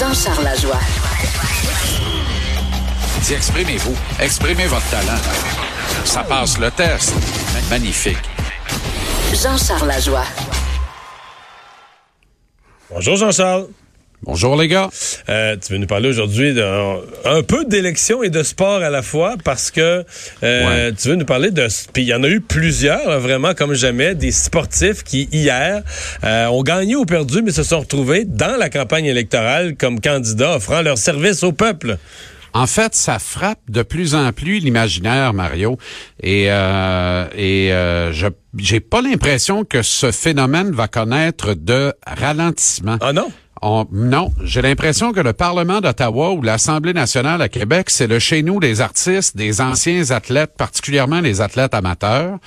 Jean-Charles Lajoie. Dis, exprimez-vous. Exprimez votre talent. Ça passe le test. Magnifique. Jean-Charles Lajoie. Bonjour Jean-Charles. Bonjour les gars. Euh, tu veux nous parler aujourd'hui d'un un peu d'élection et de sport à la fois parce que euh, tu veux nous parler de puis il y en a eu plusieurs là, vraiment comme jamais des sportifs qui hier euh, ont gagné ou perdu mais se sont retrouvés dans la campagne électorale comme candidats offrant leur service au peuple. En fait, ça frappe de plus en plus l'imaginaire, Mario, et euh, et euh, je j'ai pas l'impression que ce phénomène va connaître de ralentissement. Ah non? On- non, j'ai l'impression que le Parlement d'Ottawa ou l'Assemblée nationale à Québec, c'est le chez nous des artistes, des anciens athlètes, particulièrement les athlètes amateurs.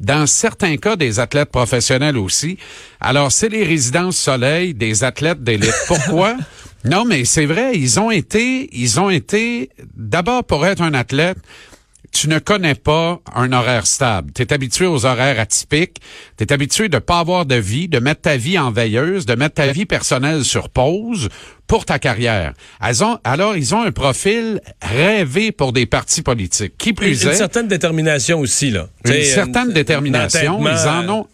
Dans certains cas, des athlètes professionnels aussi. Alors, c'est les résidences soleil des athlètes d'élite. Pourquoi? non, mais c'est vrai, ils ont été, ils ont été, d'abord pour être un athlète, tu ne connais pas un horaire stable. Tu es habitué aux horaires atypiques. Tu es habitué de pas avoir de vie, de mettre ta vie en veilleuse, de mettre ta vie personnelle sur pause pour ta carrière. Ont, alors, ils ont un profil rêvé pour des partis politiques. Qui Une, plus une est, certaine détermination aussi là. une certaine détermination. Ils en ont.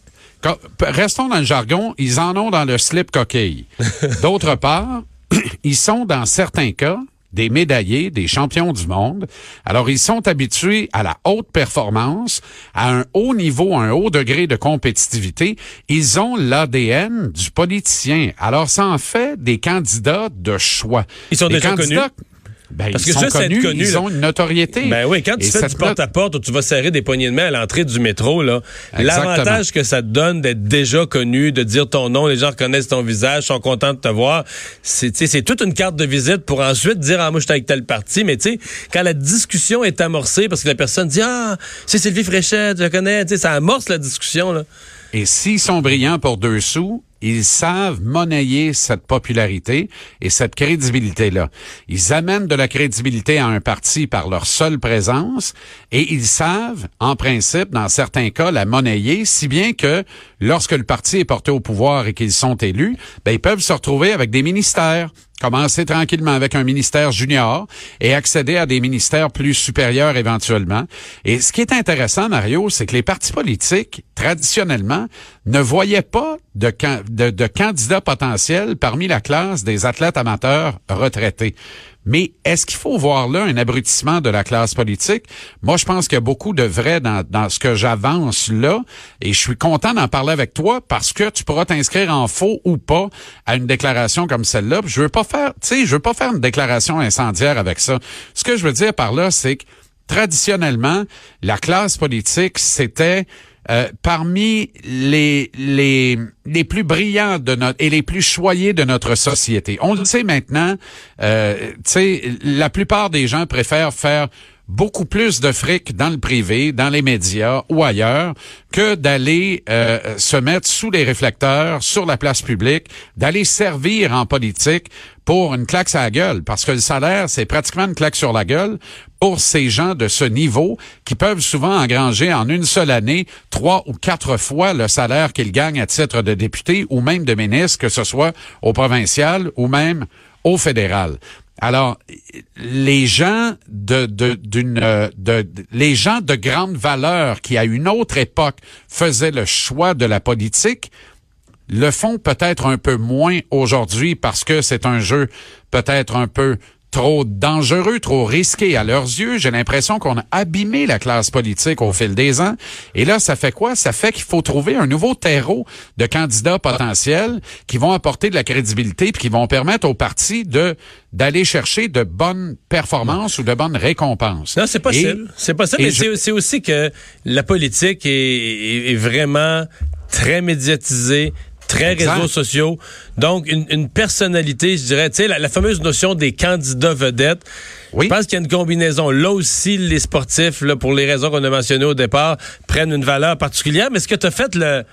Restons dans le jargon, ils en ont dans le slip coquille. D'autre part, ils sont dans certains cas des médaillés, des champions du monde. Alors, ils sont habitués à la haute performance, à un haut niveau, un haut degré de compétitivité. Ils ont l'ADN du politicien. Alors, ça en fait des candidats de choix. Ils sont Des déjà candidats- connus. Ben, Parce ils que sont juste être connus, connu, ils là. ont une notoriété. Ben oui, quand tu Et fais du porte-à-porte où tu vas serrer des poignées de main à l'entrée du métro, là, l'avantage que ça te donne d'être déjà connu, de dire ton nom, les gens reconnaissent ton visage, sont contents de te voir, c'est toute une carte de visite pour ensuite dire ah moi je suis avec tel parti, mais tu sais quand la discussion est amorcée parce que la personne dit ah c'est Sylvie Fréchette, je la connais, tu sais ça amorce la discussion là. Et s'ils sont brillants pour deux sous, ils savent monnayer cette popularité et cette crédibilité-là. Ils amènent de la crédibilité à un parti par leur seule présence et ils savent, en principe, dans certains cas, la monnayer, si bien que lorsque le parti est porté au pouvoir et qu'ils sont élus, ben, ils peuvent se retrouver avec des ministères commencer tranquillement avec un ministère junior et accéder à des ministères plus supérieurs éventuellement. Et ce qui est intéressant, Mario, c'est que les partis politiques, traditionnellement, ne voyaient pas de, de, de candidats potentiels parmi la classe des athlètes amateurs retraités. Mais est-ce qu'il faut voir là un abrutissement de la classe politique? Moi, je pense qu'il y a beaucoup de vrai dans, dans ce que j'avance là. Et je suis content d'en parler avec toi parce que tu pourras t'inscrire en faux ou pas à une déclaration comme celle-là. Je veux pas faire, tu sais, je veux pas faire une déclaration incendiaire avec ça. Ce que je veux dire par là, c'est que traditionnellement, la classe politique, c'était euh, parmi les, les, les plus brillants de notre et les plus choyés de notre société. On le sait maintenant, euh, la plupart des gens préfèrent faire beaucoup plus de fric dans le privé, dans les médias ou ailleurs, que d'aller euh, se mettre sous les réflecteurs, sur la place publique, d'aller servir en politique pour une claque sur la gueule, parce que le salaire, c'est pratiquement une claque sur la gueule pour ces gens de ce niveau qui peuvent souvent engranger en une seule année trois ou quatre fois le salaire qu'ils gagnent à titre de député ou même de ministre, que ce soit au provincial ou même au fédéral. Alors, les gens de, euh, de- les gens de grande valeur qui à une autre époque faisaient le choix de la politique, le font peut-être un peu moins aujourd'hui parce que c'est un jeu peut-être un peu trop dangereux, trop risqué à leurs yeux. J'ai l'impression qu'on a abîmé la classe politique au fil des ans. Et là, ça fait quoi? Ça fait qu'il faut trouver un nouveau terreau de candidats potentiels qui vont apporter de la crédibilité puis qui vont permettre aux partis de d'aller chercher de bonnes performances ou de bonnes récompenses. Non, c'est possible. C'est possible, mais je- c'est- c'est aussi que la politique est, est- est vraiment très médiatisée, très Exact. réseaux sociaux. Donc, une, une personnalité, je dirais, tu sais, la, la fameuse notion des candidats vedettes. Oui. Je pense qu'il y a une combinaison. Là aussi, les sportifs, là, pour les raisons qu'on a mentionnées au départ, prennent une valeur particulière. Mais ce que tu as fait, le,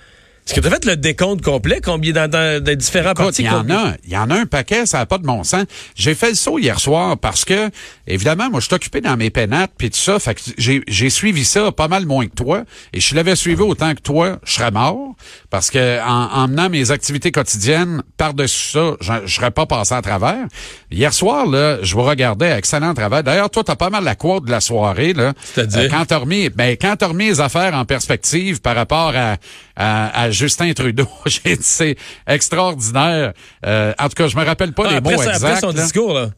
Est-ce que tu as fait le décompte complet? Combien dans, dans, dans différents Écoute, il y en a, il y en a un paquet, ça n'a pas de bon sens. J'ai fait le saut hier soir parce que, évidemment, moi, je suis occupé dans mes pénates puis tout ça, fait que j'ai, suivi ça pas mal moins que toi. Et je l'avais suivi autant que toi, je serais mort parce que en, en menant mes activités quotidiennes par-dessus ça, je, je serais pas passé à travers. Hier soir, là, je vous regardais, excellent travail. D'ailleurs, toi, t'as pas mal la quote de la soirée, là. C'est-à-dire? Euh, quand t'as remis, ben, quand t'as remis les affaires en perspective par rapport à, à, à Justin Trudeau, j'ai dit, c'est extraordinaire. Euh, en tout cas, je me rappelle pas Ah, les mots ça- exacts. après son là. discours, là.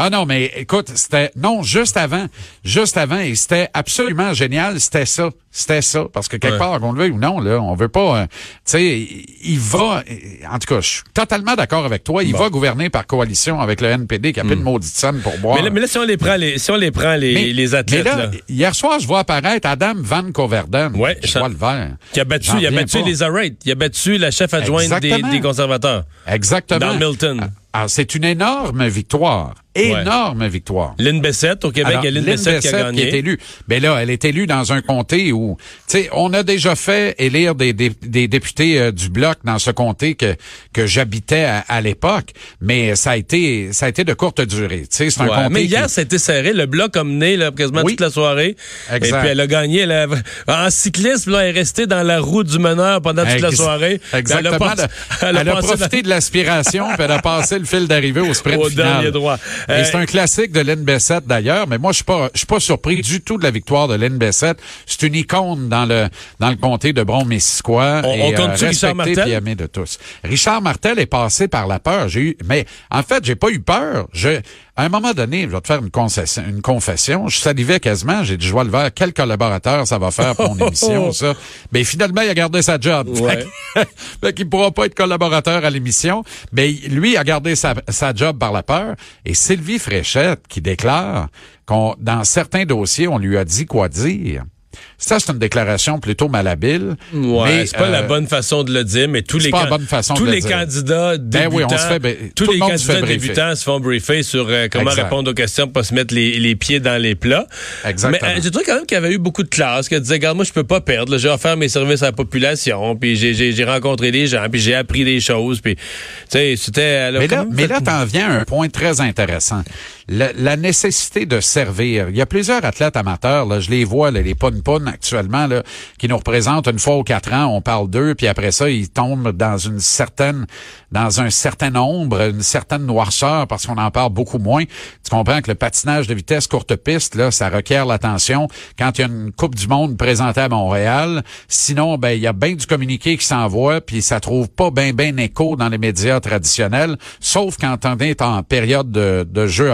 Ah non, mais écoute, c'était non juste avant, juste avant, et c'était absolument génial. C'était ça, c'était ça, parce que quelque Ouais. part, qu'on le veuille ou non, là, on veut pas. euh, tu sais, il va. En tout cas, je suis totalement d'accord avec toi. Il Bon. va gouverner par coalition avec le NPD, qui a plus de maudite somme pour boire. Mais là, mais là, si on les prend, les, si on les prend, les, Mais- les athlètes, mais là, là, hier soir, je vois apparaître Adam Van Coverden. Ouais, je vois le vert. qui a battu, il a battu pas. Lisa Wright. Il a battu la chef adjointe des, des conservateurs. Exactement. Dans Milton. Ah, ah, c'est une énorme victoire. Énorme victoire. Lynn Bessette, au Québec, Alors, Lynn, Lynn Bessette, qui a gagné. est élue. Mais là, elle est élue dans un comté où, tu sais, on a déjà fait élire des, des, des députés euh, du bloc dans ce comté que que j'habitais à, à l'époque, mais ça a été ça a été de courte durée. Tu sais, c'est un Ouais, comté. mais qui- hier, c'était serré. Le bloc a mené là, quasiment Oui. toute la soirée. Exact. Et puis elle a gagné. Elle a- en cyclisme, là, elle est restée dans la roue du meneur pendant toute la soirée. Exactement. Elle a, pas- Elle a, passé profité de l'aspiration, puis elle a passé le fil d'arrivée au sprint Au final. dernier droit. Euh, c'est un classique de Lynn Bessette d'ailleurs, mais moi je suis pas je suis pas surpris du tout de la victoire de Lynn Bessette. C'est une icône dans le dans le comté de Bron-Missisquoi On- et on compte-tu euh, Richard Martel? aimé de tous. Richard Martel est passé par la peur. J'ai eu mais en fait, j'ai pas eu peur. Je à un moment donné, je vais te faire une concession, une confession. Je salivais quasiment. J'ai dit, je vois le verre. Quel collaborateur ça va faire pour mon émission, ça? Mais finalement, il a gardé sa job. Ouais. fait qu'il pourra pas être collaborateur à l'émission. Mais lui a gardé sa, sa job par la peur. Et Sylvie Fréchette qui déclare qu'on, dans certains dossiers, on lui a dit quoi dire. Ça, c'est une déclaration plutôt malhabile. Ouais, mais, c'est pas euh, la bonne façon de le dire, mais tous les pas la can- bonne façon tous de le les dire. candidats Ben oui, débutants, on se fait- ben, tous tout les le monde se fait candidats briefer. débutants se font briefer sur euh, comment Exact. répondre aux questions pour se mettre les, les pieds dans les plats. Exactement. Mais euh, j'ai trouvé quand même qu'il y avait eu beaucoup de classe, qui disait, regarde, moi, je peux pas perdre, là, j'ai offert mes services à la population, puis j'ai- j'ai j'ai rencontré des gens, puis j'ai appris des choses, puis, tu sais, c'était... Mais là, mais là, t'en viens à un point très intéressant. La, nécessité de servir. Il y a plusieurs athlètes amateurs, là, je les vois, les pun actuellement, là, qui nous représentent une fois ou quatre ans, on parle d'eux, puis après ça, ils tombent dans une certaine, dans un certain nombre, une certaine noirceur, parce qu'on en parle beaucoup moins. Tu comprends que le patinage de vitesse courte piste, là, ça requiert l'attention quand il y a une Coupe du Monde présentée à Montréal. Sinon, ben, il y a bien du communiqué qui s'envoie, puis ça trouve pas bien, bien écho dans les médias traditionnels, sauf quand on est en période de, de Jeux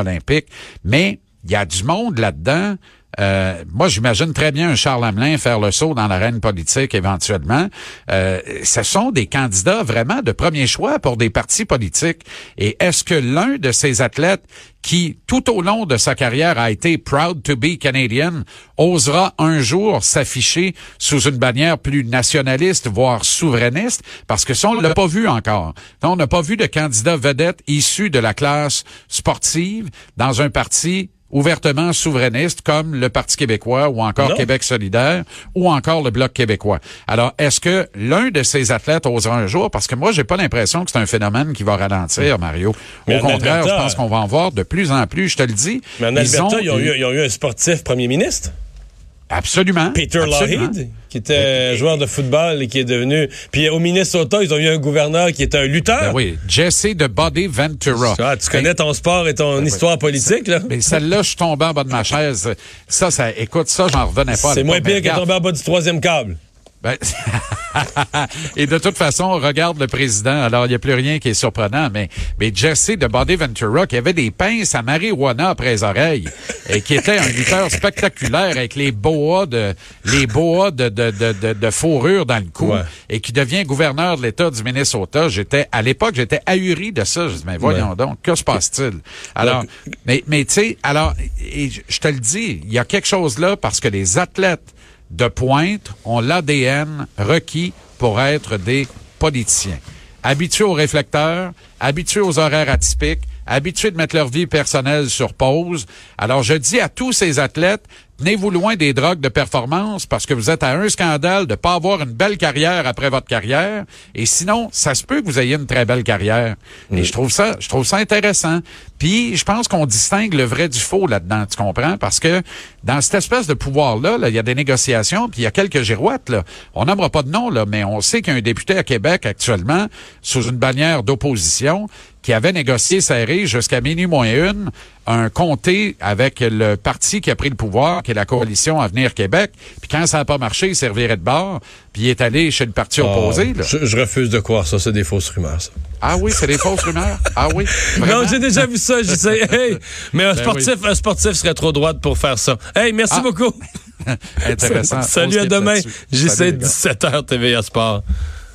Mais il y a du monde là-dedans. Euh, moi, j'imagine très bien un Charles Hamelin faire le saut dans l'arène politique éventuellement. Euh, ce sont des candidats vraiment de premier choix pour des partis politiques. Et est-ce que l'un de ces athlètes qui, tout au long de sa carrière, a été proud to be Canadian, osera un jour s'afficher sous une bannière plus nationaliste, voire souverainiste? Parce que ça, on l'a pas vu encore. On n'a pas vu de candidat vedette issu de la classe sportive dans un parti ouvertement souverainiste comme le Parti québécois ou encore Non. Québec solidaire ou encore le Bloc québécois. Alors, est-ce que l'un de ces athlètes osera un jour? Parce que moi, j'ai pas l'impression que c'est un phénomène qui va ralentir, Mario. Mais Au contraire, Alberta- je pense qu'on va en voir de plus en plus, je te le dis. Mais en Ils Alberta, ont ils ont, eu, ils ont eu un sportif premier ministre. Absolument. Peter absolument. Lougheed, qui était joueur de football et qui est devenu. Puis au Minnesota, ils ont eu un gouverneur qui était un lutteur. Ben oui, Jesse de Body Ventura. Ah, tu connais ton sport et ton histoire politique, là? Mais celle-là, je suis tombé en bas de ma chaise. Ça, ça, écoute, ça, j'en revenais pas. C'est moins pire que tomber en bas du troisième câble. Ben, et de toute façon, on regarde le président. Alors, il n'y a plus rien qui est surprenant. Mais, mais Jesse de Body Ventura, qui avait des pinces à marijuana après les oreilles, et qui était un lutteur spectaculaire avec les boas de, les boas de, de, de, de, fourrure dans le cou, Ouais. et qui devient gouverneur de l'État du Minnesota. J'étais, à l'époque, j'étais ahuri de ça. Je dis, mais voyons donc, que se passe-t-il? Alors, Donc- mais, mais tu sais, alors, et je te le dis, il y a quelque chose là parce que les athlètes de pointe ont l'ADN requis pour être des politiciens. Habitués aux réflecteurs, habitués aux horaires atypiques, habitués de mettre leur vie personnelle sur pause. Alors, je dis à tous ces athlètes, tenez-vous loin des drogues de performance parce que vous êtes à un scandale de pas avoir une belle carrière après votre carrière. Et sinon, ça se peut que vous ayez une très belle carrière. Et je trouve ça, je trouve ça intéressant. Puis, je pense qu'on distingue le vrai du faux là-dedans, tu comprends? Parce que dans cette espèce de pouvoir-là, il y a des négociations, puis il y a quelques girouettes. Là. On n'aimera pas de nom, là, mais on sait qu'il y a un député à Québec actuellement, sous une bannière d'opposition, qui avait négocié serré jusqu'à minuit moins une un comté avec le parti qui a pris le pouvoir, qui est la coalition Avenir Québec. Puis quand ça n'a pas marché, il servirait de bord, puis il est allé chez le parti Oh, opposé. Là. je, je refuse de croire ça. C'est des fausses rumeurs, ça. Ah oui, c'est des fausses rumeurs? Ah oui. Vraiment? Non, j'ai déjà vu ça. Je sais, hey, mais un Ben sportif, un sportif serait trop droite pour faire ça. Hey, merci Ah. beaucoup. Intéressant. Salut à demain. J'essaie Salut, les gars. 17h TVA Sport.